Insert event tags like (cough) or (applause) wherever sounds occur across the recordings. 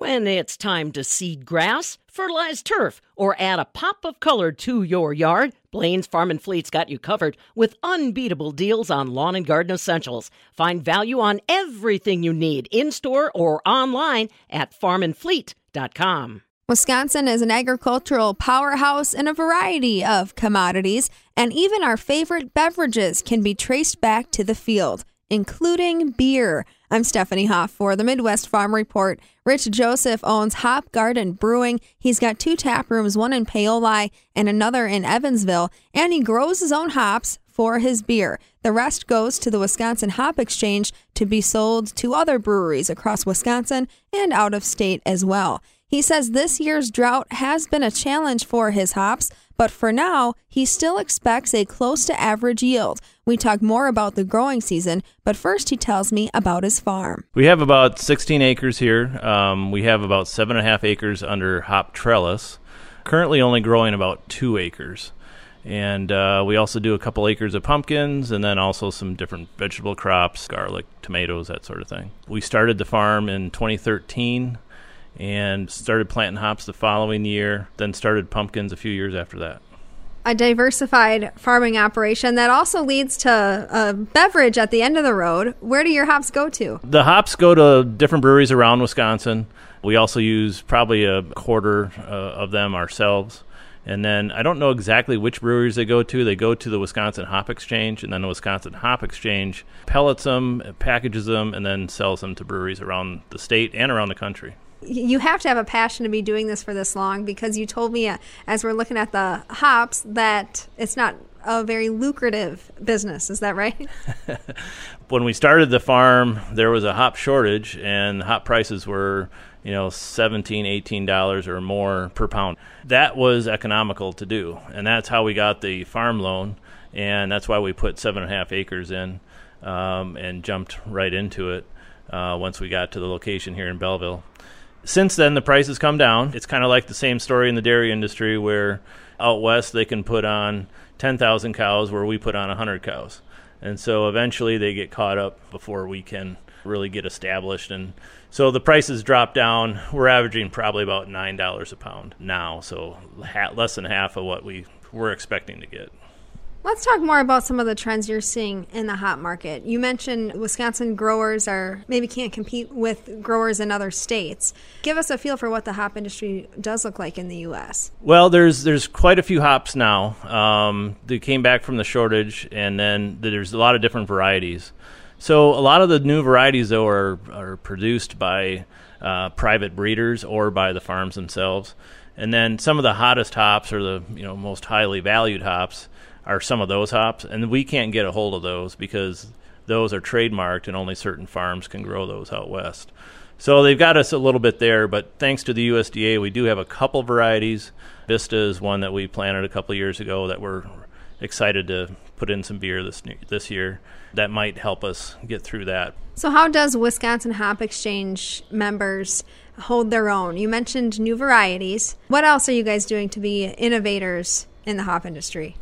When it's time to seed grass, fertilize turf, or add a pop of color to your yard, Blain's Farm and Fleet's got you covered with unbeatable deals on lawn and garden essentials. Find value on everything you need in store or online at farmandfleet.com. Wisconsin is an agricultural powerhouse in a variety of commodities, and even our favorite beverages can be traced back to the field, including beer. I'm Stephanie Hoff for the Midwest Farm Report. Rich Joseph owns Hop Garden Brewing. He's got two tap rooms, one in Paoli and another in Evansville, and he grows his own hops for his beer. The rest goes to the Wisconsin Hop Exchange to be sold to other breweries across Wisconsin and out of state as well. He says this year's drought has been a challenge for his hops, but for now, he still expects a close to average yield. We talk more about the growing season, but first he tells me about his farm. We have about 16 acres here. Um, we have about seven and a half acres under hop trellis. Currently, only growing about two acres. And uh, we also do a couple acres of pumpkins and then also some different vegetable crops, garlic, tomatoes, that sort of thing. We started the farm in 2013 and started planting hops the following year, then started pumpkins a few years after that. A diversified farming operation that also leads to a beverage at the end of the road. Where do your hops go to? The hops go to different breweries around Wisconsin. We also use probably a quarter uh, of them ourselves. And then I don't know exactly which breweries they go to. They go to the Wisconsin Hop Exchange, and then the Wisconsin Hop Exchange pellets them, packages them, and then sells them to breweries around the state and around the country you have to have a passion to be doing this for this long because you told me uh, as we're looking at the hops that it's not a very lucrative business. Is that right? (laughs) when we started the farm, there was a hop shortage, and hop prices were you know 17 18 dollars or more per pound that was economical to do and that's how we got the farm loan and that's why we put seven and a half acres in um, and jumped right into it uh, once we got to the location here in belleville since then, the prices come down. It's kind of like the same story in the dairy industry where out west they can put on 10,000 cows where we put on 100 cows. And so eventually they get caught up before we can really get established. And so the prices drop down. We're averaging probably about $9 a pound now, so less than half of what we were expecting to get. Let's talk more about some of the trends you're seeing in the hop market. You mentioned Wisconsin growers are maybe can't compete with growers in other states. Give us a feel for what the hop industry does look like in the U.S. Well, there's there's quite a few hops now. Um, they came back from the shortage, and then there's a lot of different varieties. So a lot of the new varieties, though, are are produced by uh, private breeders or by the farms themselves. And then some of the hottest hops, or the you know most highly valued hops are some of those hops, and we can't get a hold of those because those are trademarked and only certain farms can grow those out west. So they've got us a little bit there, but thanks to the USDA, we do have a couple varieties. Vista is one that we planted a couple years ago that we're excited to put in some beer this this year. That might help us get through that. So, how does Wisconsin Hop Exchange members hold their own? You mentioned new varieties. What else are you guys doing to be innovators in the hop industry?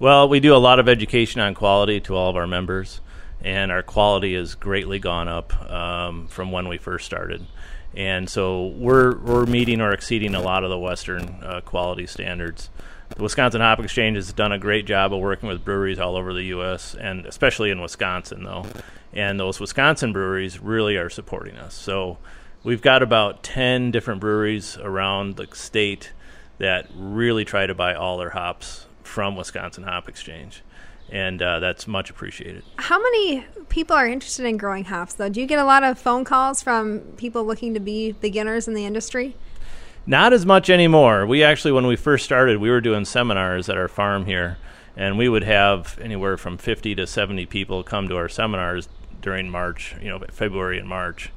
Well, we do a lot of education on quality to all of our members, and our quality has greatly gone up um, from when we first started. And so we're we're meeting or exceeding a lot of the Western uh, quality standards. The Wisconsin Hop Exchange has done a great job of working with breweries all over the U.S. and especially in Wisconsin, though. And those Wisconsin breweries really are supporting us. So we've got about 10 different breweries around the state that really try to buy all their hops from Wisconsin Hop Exchange. And uh, that's much appreciated. How many people are interested in growing hops, though? Do you get a lot of phone calls from people looking to be beginners in the industry? Not as much anymore. We actually, when we first started, we were doing seminars at our farm here, and we would have anywhere from 50 to 70 people come to our seminars during March, you know, February and March.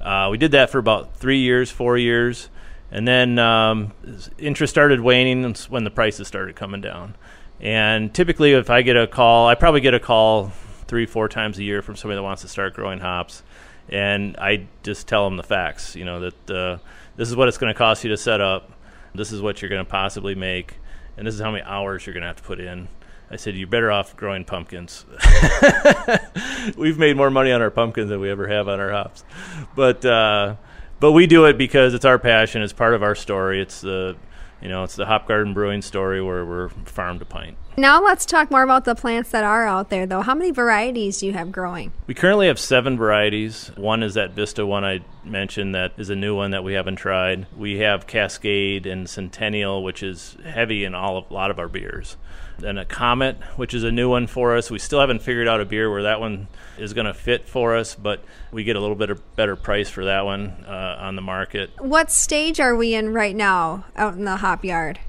Uh, we did that for about three years, four years, and then um, interest started waning when the prices started coming down. And typically, if I get a call, I probably get a call three, four times a year from somebody that wants to start growing hops. And I just tell them the facts, you know, that uh, this is what it's going to cost you to set up, this is what you're going to possibly make, and this is how many hours you're going to have to put in. I said, You're better off growing pumpkins. (laughs) We've made more money on our pumpkins than we ever have on our hops. But, uh, but we do it because it's our passion. It's part of our story. It's the you know, it's the Hop Garden Brewing story where we're farm to pint. Now let's talk more about the plants that are out there, though. How many varieties do you have growing? We currently have seven varieties. One is that Vista one I mentioned that is a new one that we haven't tried. We have Cascade and Centennial, which is heavy in all of, a lot of our beers. Then a Comet, which is a new one for us. We still haven't figured out a beer where that one is going to fit for us, but we get a little bit of better price for that one uh, on the market. What stage are we in right now out in the hop yard?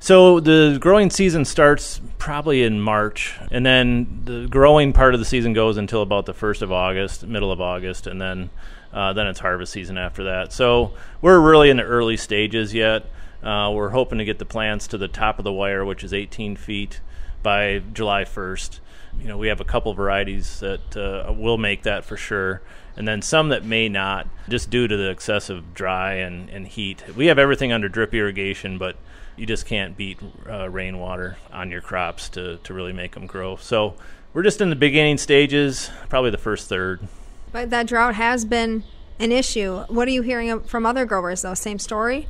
So the growing season starts probably in March, and then the growing part of the season goes until about the first of August, middle of August, and then uh, then it's harvest season after that. So we're really in the early stages yet. Uh, we're hoping to get the plants to the top of the wire, which is 18 feet, by July 1st. You know, we have a couple varieties that uh, will make that for sure, and then some that may not, just due to the excessive dry and, and heat. We have everything under drip irrigation, but you just can't beat uh, rainwater on your crops to, to really make them grow. So we're just in the beginning stages, probably the first third. But that drought has been an issue. What are you hearing from other growers, though? Same story?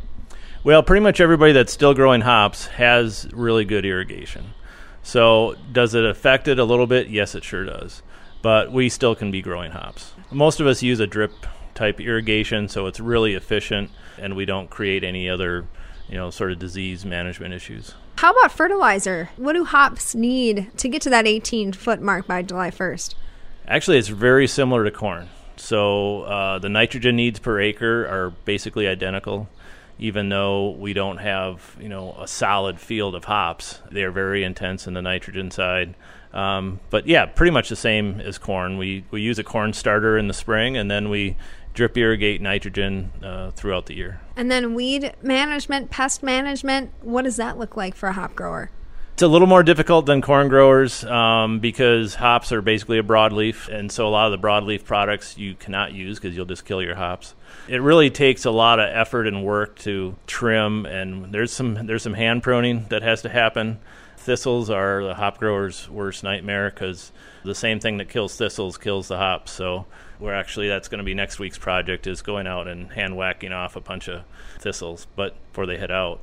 Well, pretty much everybody that's still growing hops has really good irrigation. So, does it affect it a little bit? Yes, it sure does. But we still can be growing hops. Most of us use a drip type irrigation, so it's really efficient and we don't create any other, you know, sort of disease management issues. How about fertilizer? What do hops need to get to that 18 foot mark by July 1st? Actually, it's very similar to corn. So, uh, the nitrogen needs per acre are basically identical even though we don't have you know a solid field of hops. They are very intense in the nitrogen side. Um, but yeah, pretty much the same as corn. We we use a corn starter in the spring, and then we drip irrigate nitrogen uh, throughout the year. And then weed management, pest management. What does that look like for a hop grower? It's a little more difficult than corn growers um, because hops are basically a broadleaf, and so a lot of the broadleaf products you cannot use because you'll just kill your hops. It really takes a lot of effort and work to trim, and there's some there's some hand pruning that has to happen. Thistles are the hop grower's worst nightmare because the same thing that kills thistles kills the hops. So we're actually that's going to be next week's project is going out and hand whacking off a bunch of thistles, but before they head out.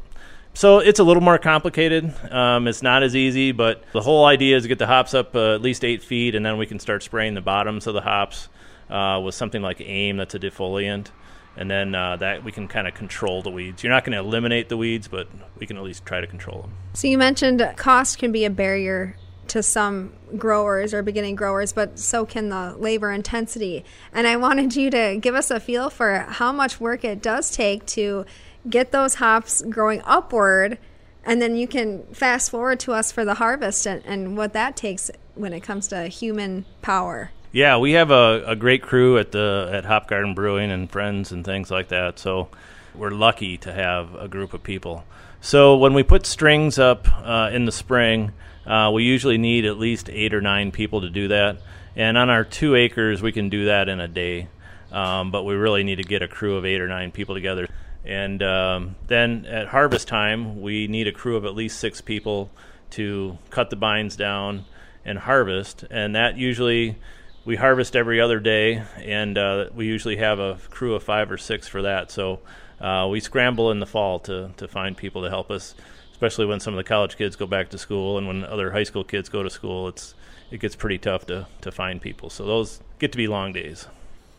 So it's a little more complicated. Um, it's not as easy, but the whole idea is to get the hops up uh, at least eight feet, and then we can start spraying the bottoms of the hops uh, with something like AIM, that's a defoliant, and then uh, that we can kind of control the weeds. You're not going to eliminate the weeds, but we can at least try to control them. So you mentioned cost can be a barrier to some growers or beginning growers, but so can the labor intensity. And I wanted you to give us a feel for how much work it does take to get those hops growing upward, and then you can fast forward to us for the harvest and, and what that takes when it comes to human power. Yeah, we have a, a great crew at the at Hop Garden Brewing and friends and things like that. So we're lucky to have a group of people. So when we put strings up uh, in the spring, uh, we usually need at least eight or nine people to do that. And on our two acres, we can do that in a day. Um, but we really need to get a crew of eight or nine people together. And um, then at harvest time, we need a crew of at least six people to cut the bines down and harvest. And that usually we harvest every other day, and uh, we usually have a crew of five or six for that. So uh, we scramble in the fall to, to find people to help us, especially when some of the college kids go back to school and when other high school kids go to school. It's it gets pretty tough to, to find people. So those get to be long days.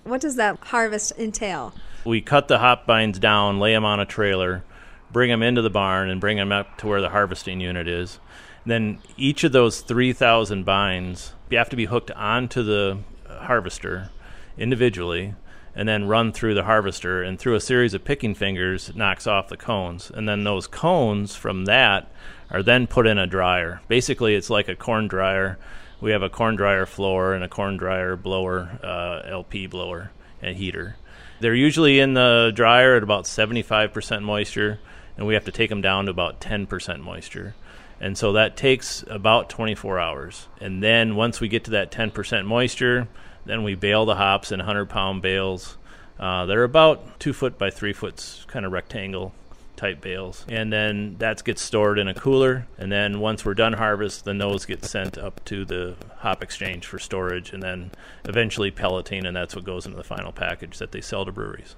What does that harvest entail? We cut the hop bines down, lay them on a trailer, bring them into the barn, and bring them up to where the harvesting unit is. Then each of those 3,000 bines you have to be hooked onto the harvester individually and then run through the harvester and through a series of picking fingers it knocks off the cones. And then those cones from that are then put in a dryer. Basically it's like a corn dryer. We have a corn dryer floor and a corn dryer blower uh, lp blower and heater. They're usually in the dryer at about 75% moisture, and we have to take them down to about 10% moisture. And so that takes about 24 hours. And then once we get to that 10% moisture, then we bale the hops in 100 pound bales. Uh, they're about two foot by three foot kind of rectangle type bales. And then that gets stored in a cooler. And then once we're done harvest, then those get sent up to the hop exchange for storage and then eventually pelleting. And that's what goes into the final package that they sell to breweries.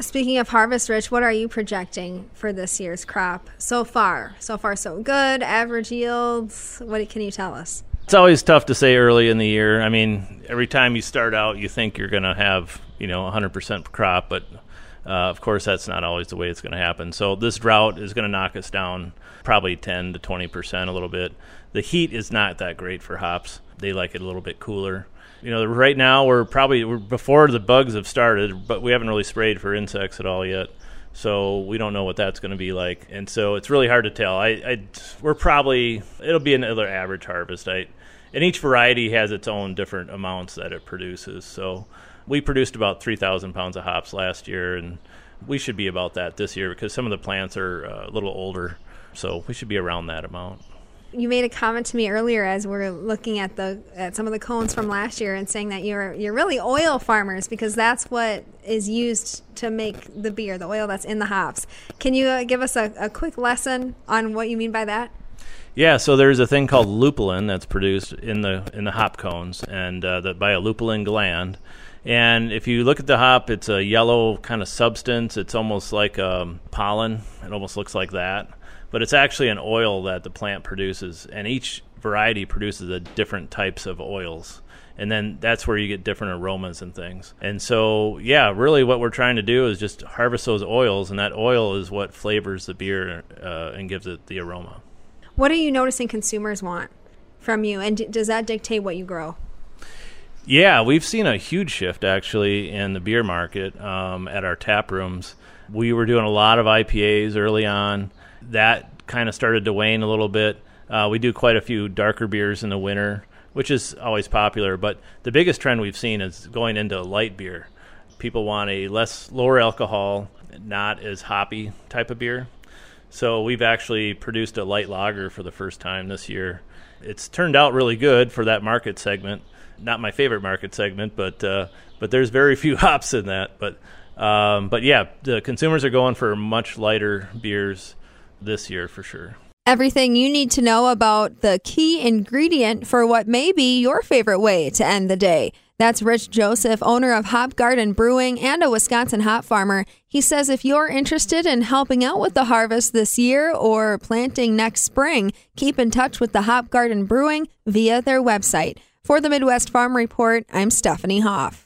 Speaking of harvest, Rich, what are you projecting for this year's crop so far? So far, so good. Average yields. What can you tell us? It's always tough to say early in the year. I mean, every time you start out, you think you're going to have you know 100% crop, but uh, of course that's not always the way it's going to happen. So this drought is going to knock us down probably 10 to 20% a little bit. The heat is not that great for hops. They like it a little bit cooler you know, right now we're probably we're before the bugs have started, but we haven't really sprayed for insects at all yet. So we don't know what that's going to be like, and so it's really hard to tell. I, I we're probably it'll be another average harvest. I, and each variety has its own different amounts that it produces. So we produced about three thousand pounds of hops last year, and we should be about that this year because some of the plants are uh, a little older, so we should be around that amount you made a comment to me earlier as we're looking at the at some of the cones from last year and saying that you're you're really oil farmers because that's what is used to make the beer, the oil that's in the hops. Can you uh, give us a, a quick lesson on what you mean by that? Yeah, so there's a thing called lupulin that's produced in the in the hop cones, and uh, by a lupulin gland. And if you look at the hop, it's a yellow kind of substance. It's almost like um, pollen. It almost looks like that but it's actually an oil that the plant produces, and each variety produces a different types of oils and then that's where you get different aromas and things. And so, yeah, really, what we're trying to do is just harvest those oils, and that oil is what flavors the beer uh, and gives it the aroma. What are you noticing consumers want from you, and d- does that dictate what you grow? Yeah, we've seen a huge shift actually in the beer market um, at our tap rooms. We were doing a lot of IPAs early on that kind of started to wane a little bit. Uh, we do quite a few darker beers in the winter, which is always popular. But the biggest trend we've seen is going into light beer. People want a less lower alcohol, not as hoppy type of beer. So we've actually produced a light lager for the first time this year. It's turned out really good for that market segment. Not my favorite market segment, but uh, but there's very (laughs) few hops in that. But um, but yeah, the consumers are going for much lighter beers this year for sure. Everything you need to know about the key ingredient for what may be your favorite way to end the day. That's Rich Joseph, owner of Hop Garden Brewing and a Wisconsin hop farmer. He says if you're interested in helping out with the harvest this year or planting next spring, keep in touch with the Hop Garden Brewing via their website. For the Midwest Farm Report, I'm Stephanie Hoff.